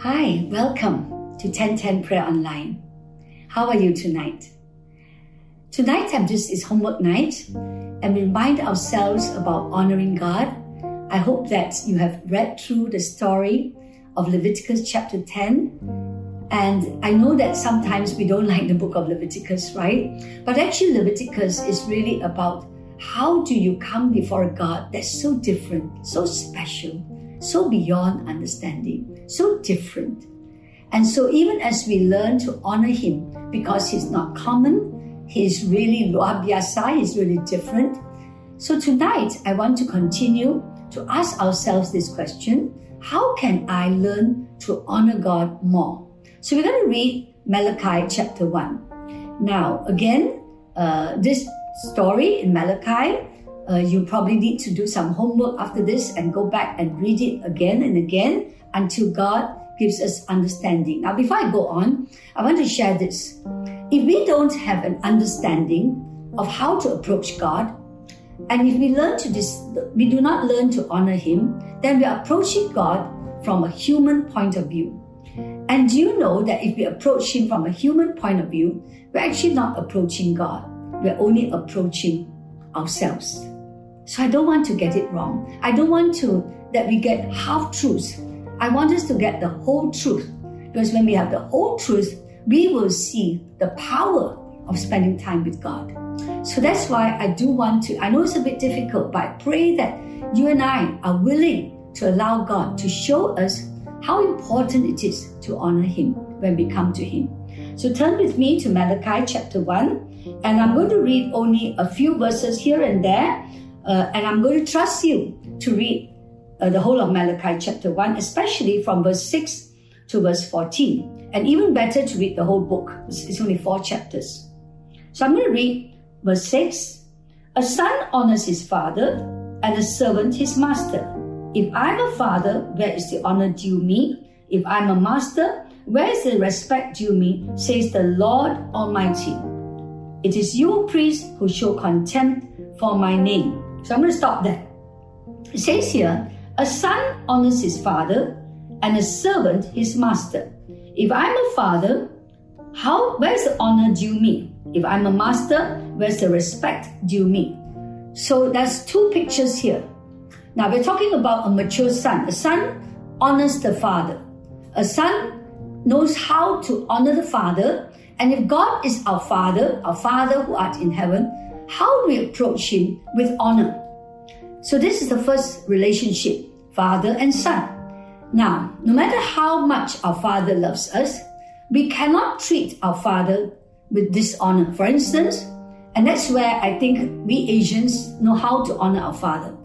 Hi, welcome to 1010 Prayer Online. How are you tonight? Tonight, just it's homework night, and we remind ourselves about honoring God. I hope that you have read through the story of Leviticus chapter 10. And I know that sometimes we don't like the book of Leviticus, right? But actually, Leviticus is really about how do you come before a God that's so different, so special, so beyond understanding, so different. And so, even as we learn to honor Him, because He's not common, He's really luar biasa, He's really different. So, tonight, I want to continue to ask ourselves this question How can I learn to honor God more? So, we're going to read Malachi chapter 1. Now, again, uh, this story in Malachi uh, you probably need to do some homework after this and go back and read it again and again until God gives us understanding. Now, before I go on, I want to share this. If we don't have an understanding of how to approach God, and if we learn to this, we do not learn to honor Him, then we are approaching God from a human point of view. And do you know that if we approach Him from a human point of view, we're actually not approaching God. We're only approaching ourselves. So I don't want to get it wrong. I don't want to that we get half truths. I want us to get the whole truth. Because when we have the whole truth, we will see the power of spending time with God. So that's why I do want to, I know it's a bit difficult, but I pray that you and I are willing to allow God to show us how important it is to honor Him when we come to Him. So turn with me to Malachi chapter 1, and I'm going to read only a few verses here and there uh, and I'm going to trust you to read uh, the whole of Malachi chapter 1, especially from verse 6 to verse 14. And even better to read the whole book. It's, it's only four chapters. So I'm going to read verse 6. A son honors his father, and a servant his master. If I'm a father, where is the honor due me? If I'm a master, where is the respect due me? Says the Lord Almighty. It is you, priests, who show contempt for my name. So I'm going to stop there. It says here, a son honors his father and a servant his master. If I'm a father, how where's the honor due me? If I'm a master, where's the respect due me? So there's two pictures here. Now we're talking about a mature son. A son honors the father. A son knows how to honor the father. And if God is our father, our father who art in heaven, how do we approach Him with honor? So, this is the first relationship father and son. Now, no matter how much our father loves us, we cannot treat our father with dishonor. For instance, and that's where I think we Asians know how to honor our father.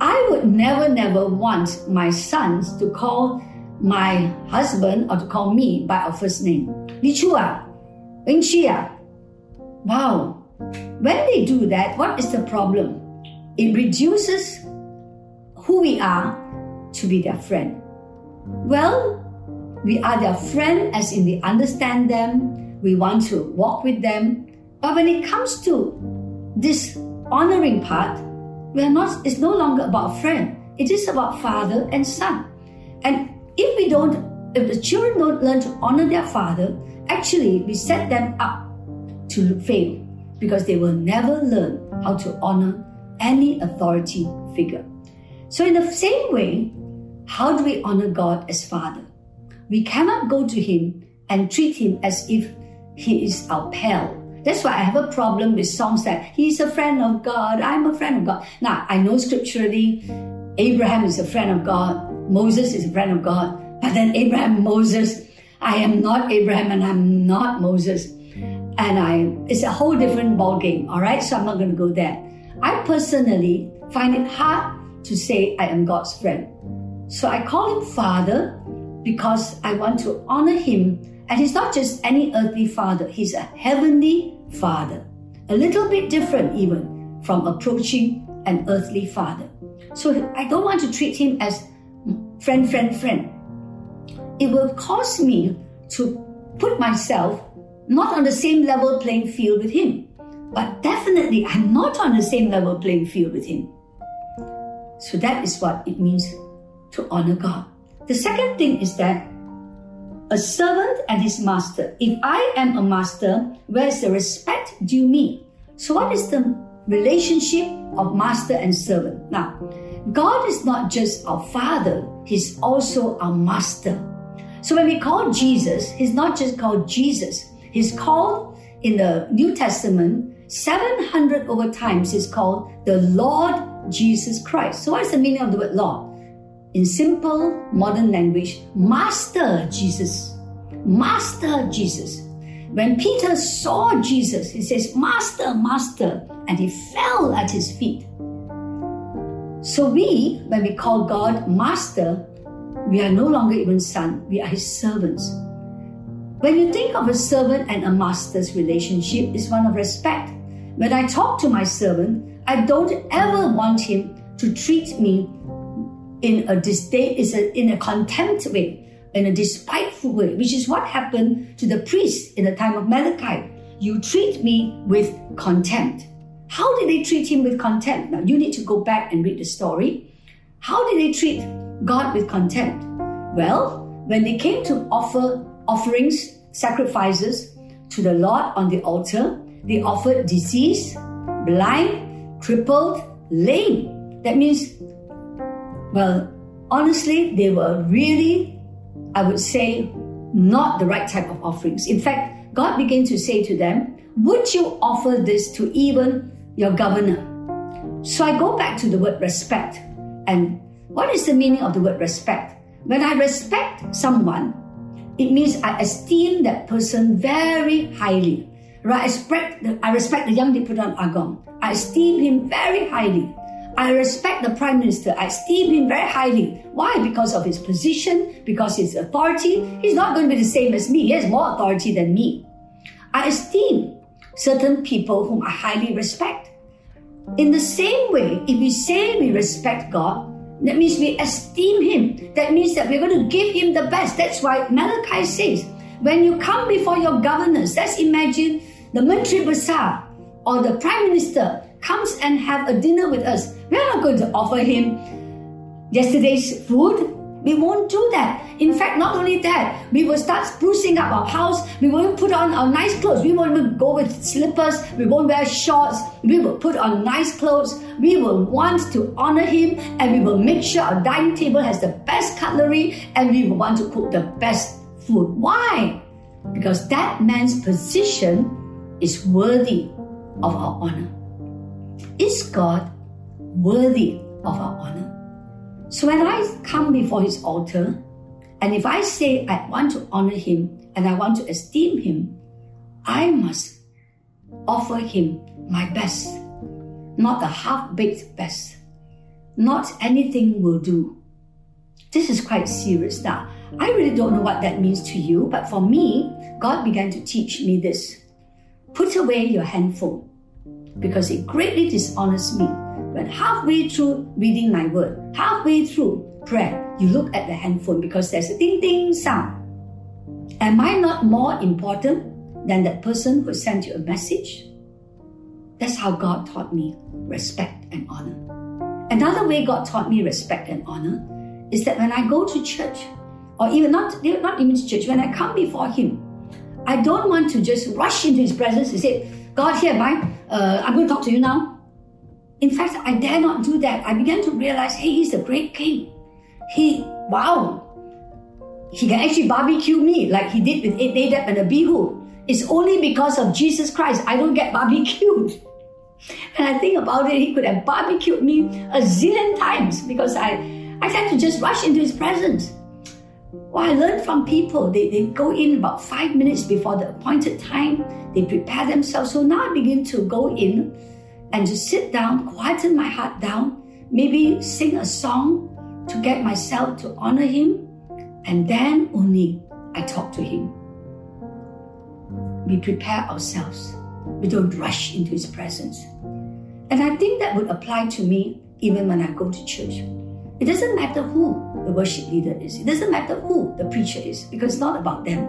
I would never, never want my sons to call my husband or to call me by our first name. Lee Choo, Wen Chia. Wow, when they do that, what is the problem? It reduces who we are to be their friend. Well, we are their friend as in we understand them, we want to walk with them. But when it comes to this honoring part, we are not, it's no longer about friend. It is about father and son. And if we don't, if the children don't learn to honor their father, actually we set them up to fail because they will never learn how to honor any authority figure. So, in the same way, how do we honor God as Father? We cannot go to Him and treat Him as if He is our pal. That's why I have a problem with songs that He's a friend of God, I'm a friend of God. Now, I know scripturally, Abraham is a friend of God, Moses is a friend of God, but then Abraham, Moses, I am not Abraham and I'm not Moses and I it's a whole different ball game. All right, so I'm not going to go there. I personally find it hard to say I am God's friend. So I call him Father because I want to honor him. And he's not just any earthly father, he's a heavenly father. A little bit different, even from approaching an earthly father. So I don't want to treat him as friend, friend, friend. It will cause me to put myself not on the same level playing field with him. But definitely, I'm not on the same level playing field with him. So that is what it means to honor God. The second thing is that a servant and his master. If I am a master, where is the respect due me? So, what is the relationship of master and servant? Now, God is not just our father, he's also our master. So, when we call Jesus, he's not just called Jesus, he's called in the New Testament 700 over times, he's called the Lord Jesus Christ. So, what is the meaning of the word Lord? in simple modern language, Master Jesus. Master Jesus. When Peter saw Jesus, he says, Master, Master, and he fell at his feet. So we, when we call God Master, we are no longer even son, we are his servants. When you think of a servant and a master's relationship, it's one of respect. When I talk to my servant, I don't ever want him to treat me in a disdain, is in a contempt way, in a despiteful way, which is what happened to the priest in the time of Malachi. You treat me with contempt. How did they treat him with contempt? Now you need to go back and read the story. How did they treat God with contempt? Well, when they came to offer offerings, sacrifices to the Lord on the altar, they offered diseased, blind, crippled, lame. That means well, honestly, they were really, I would say, not the right type of offerings. In fact, God began to say to them, Would you offer this to even your governor? So I go back to the word respect. And what is the meaning of the word respect? When I respect someone, it means I esteem that person very highly. Right? I respect the, I respect the Yang di-Pertuan Agong. I esteem him very highly. I respect the Prime Minister. I esteem him very highly. Why? Because of his position, because his authority. He's not going to be the same as me. He has more authority than me. I esteem certain people whom I highly respect. In the same way, if we say we respect God, that means we esteem Him. That means that we're going to give Him the best. That's why Malachi says, when you come before your governors, let's imagine the Menteri Besar or the Prime Minister comes and have a dinner with us, we're not going to offer him yesterday's food. We won't do that. In fact, not only that, we will start sprucing up our house. We won't put on our nice clothes. We won't even go with slippers. We won't wear shorts. We will put on nice clothes. We will want to honor him and we will make sure our dining table has the best cutlery and we will want to cook the best food. Why? Because that man's position is worthy of our honor. Is God worthy of our honor? So when I come before his altar, and if I say I want to honor him and I want to esteem him, I must offer him my best, not a half baked best. Not anything will do. This is quite serious now. I really don't know what that means to you, but for me, God began to teach me this. Put away your handphone because it greatly dishonors me. When halfway through reading my word, halfway through prayer, you look at the handphone because there's a ding ding sound. Am I not more important than that person who sent you a message? That's how God taught me respect and honor. Another way God taught me respect and honor is that when I go to church, or even not, not even to church, when I come before Him, I don't want to just rush into His presence and say, God, here, bye. Uh, I'm going to talk to you now. In fact, I dare not do that. I began to realize, hey, he's a great king. He, wow, he can actually barbecue me like he did with Nadab and Abihu. It's only because of Jesus Christ I don't get barbecued. And I think about it, he could have barbecued me a zillion times because I, I tend to just rush into his presence. Well, I learned from people, they, they go in about five minutes before the appointed time, they prepare themselves. So now I begin to go in and just sit down, quieten my heart down, maybe sing a song to get myself to honor Him, and then only I talk to Him. We prepare ourselves, we don't rush into His presence. And I think that would apply to me even when I go to church. It doesn't matter who the worship leader is, it doesn't matter who the preacher is, because it's not about them.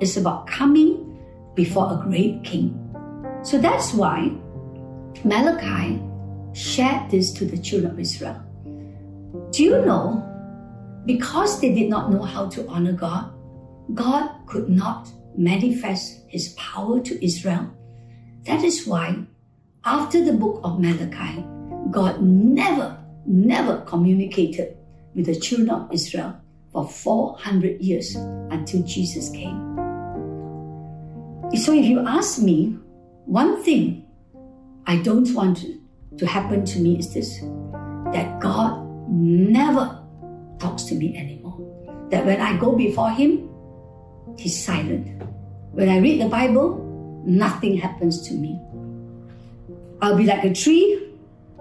It's about coming before a great king. So that's why Malachi shared this to the children of Israel. Do you know because they did not know how to honor God, God could not manifest his power to Israel. That is why, after the book of Malachi, God never, never communicated with the children of Israel for 400 years until Jesus came. So, if you ask me, one thing I don't want to, happen to me is this that God never talks to me anymore. That when I go before Him, He's silent. When I read the Bible, nothing happens to me. I'll be like a tree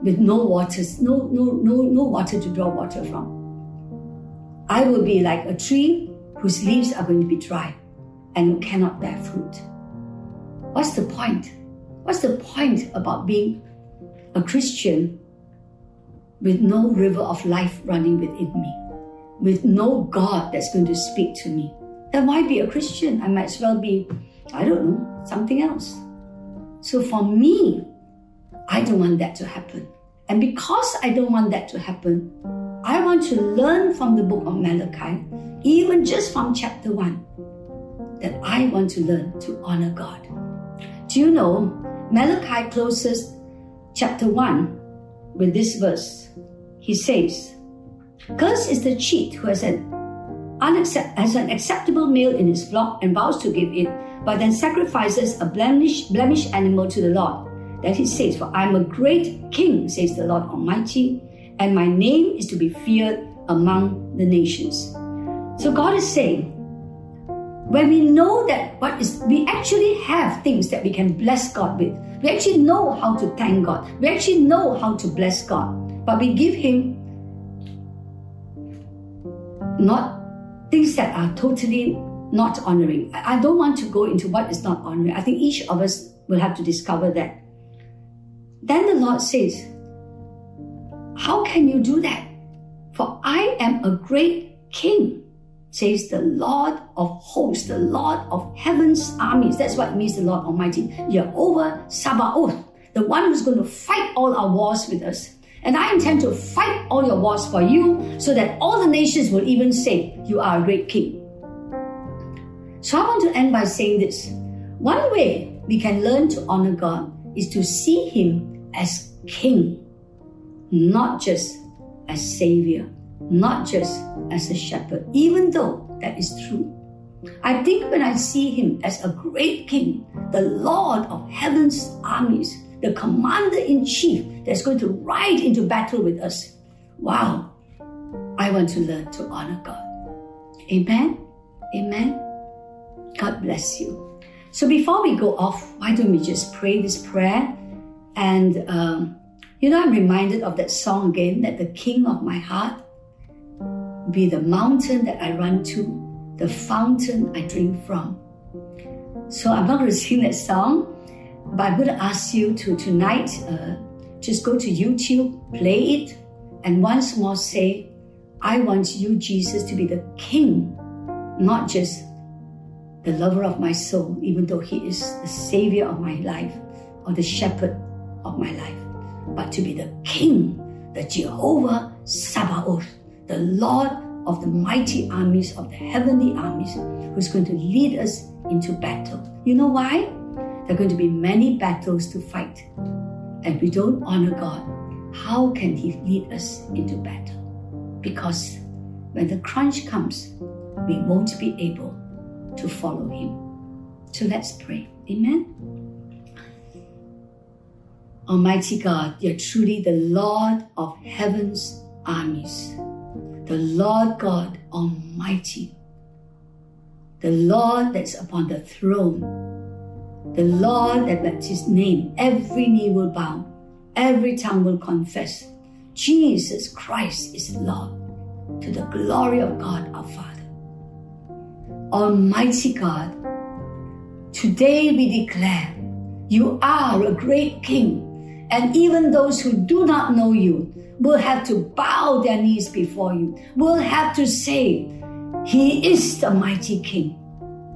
with no waters, no, no, no, no water to draw water from. I will be like a tree whose leaves are going to be dry and who cannot bear fruit. What's the point? What's the point about being a Christian with no river of life running within me? with no God that's going to speak to me, then why be a Christian? I might as well be, I don't know, something else. So for me, I don't want that to happen. And because I don't want that to happen, I want to learn from the book of Malachi, even just from chapter 1, that I want to learn to honor God. Do you know, Malachi closes chapter 1 with this verse. He says, Cursed is the cheat who has an, unaccept, has an acceptable meal in his flock and vows to give it, but then sacrifices a blemish, blemish animal to the Lord. That he says, For I am a great king, says the Lord Almighty, and my name is to be feared among the nations. So God is saying, when we know that what is, we actually have things that we can bless God with. We actually know how to thank God. We actually know how to bless God. But we give Him not things that are totally not honoring. I don't want to go into what is not honoring. I think each of us will have to discover that. Then the Lord says, How can you do that? For I am a great king, says the Lord of hosts, the Lord of heaven's armies. That's what it means, the Lord Almighty. Jehovah Sabaoth, the one who's going to fight all our wars with us. And I intend to fight all your wars for you so that all the nations will even say, You are a great king. So I want to end by saying this. One way we can learn to honor God is to see Him as King, not just as Savior, not just as a shepherd, even though that is true. I think when I see Him as a great King, the Lord of heaven's armies, the commander in chief that's going to ride into battle with us. Wow. I want to learn to honor God. Amen. Amen. God bless you. So before we go off, why don't we just pray this prayer? And, um, you know, I'm reminded of that song again that the king of my heart be the mountain that I run to, the fountain I drink from. So I'm not going to sing that song, but I'm going to ask you to tonight uh, just go to YouTube, play it, and once more say, I want you, Jesus, to be the King, not just the lover of my soul, even though He is the Savior of my life or the Shepherd of my life, but to be the King, the Jehovah Sabaoth, the Lord of the mighty armies of the heavenly armies, who's going to lead us into battle. You know why? There are going to be many battles to fight. And we don't honor God. How can He lead us into battle? Because when the crunch comes, we won't be able to follow Him. So let's pray. Amen. Almighty God, you're truly the Lord of heaven's armies, the Lord God Almighty, the Lord that's upon the throne. The Lord that lets his name, every knee will bow, every tongue will confess. Jesus Christ is Lord to the glory of God our Father. Almighty God, today we declare you are a great King, and even those who do not know you will have to bow their knees before you, will have to say, He is the mighty King.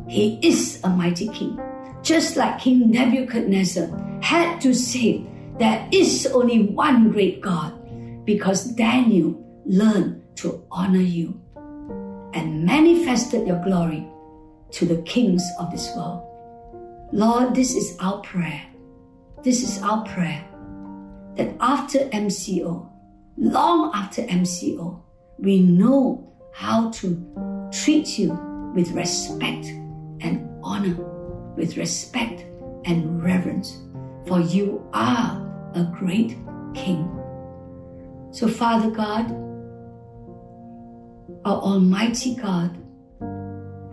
He is a mighty King just like King Nebuchadnezzar had to say, There is only one great God, because Daniel learned to honor you. and manifested your glory to the kings of this world. Lord, this is our prayer. This is our prayer that after MCO, long after MCO, we know how to treat you with respect and honor, with respect and reverence, for you are a great King. So, Father God, our Almighty God,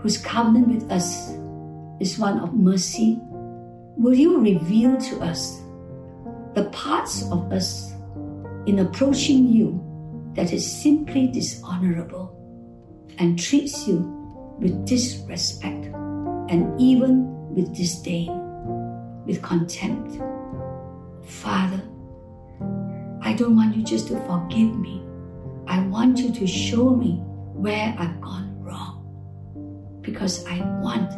whose covenant with us is one of mercy, will you reveal to us the parts of us in approaching you that is simply dishonorable and treats you with disrespect and even with disdain, with contempt. Father, I don't want you just to forgive me. I want you to show me where I've gone wrong. Because I want,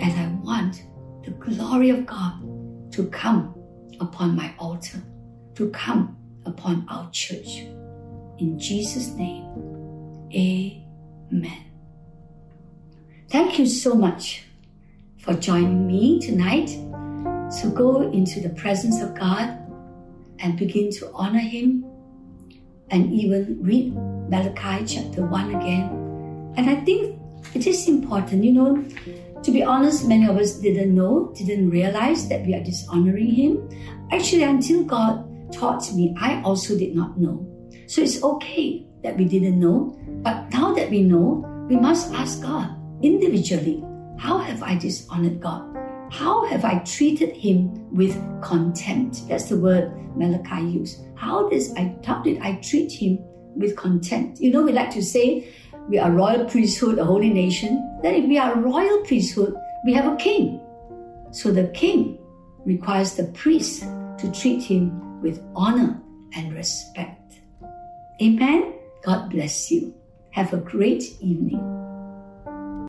and I want the glory of God to come upon my altar, to come upon our church. In Jesus' name, amen. Thank you so much for joining me tonight. So go into the presence of God and begin to honor Him and even read Malachi chapter 1 again. And I think it is important, you know, to be honest, many of us didn't know, didn't realize that we are dishonoring Him. Actually, until God taught me, I also did not know. So it's okay that we didn't know, but now that we know, we must ask God individually how have I dishonored God? How have I treated Him with contempt? That's the word Malachi used. How, does I, how did I treat Him with contempt? You know, we like to say, we are royal priesthood, a holy nation, then if we are royal priesthood, we have a king. So the king requires the priest to treat him with honor and respect. Amen. God bless you. Have a great evening.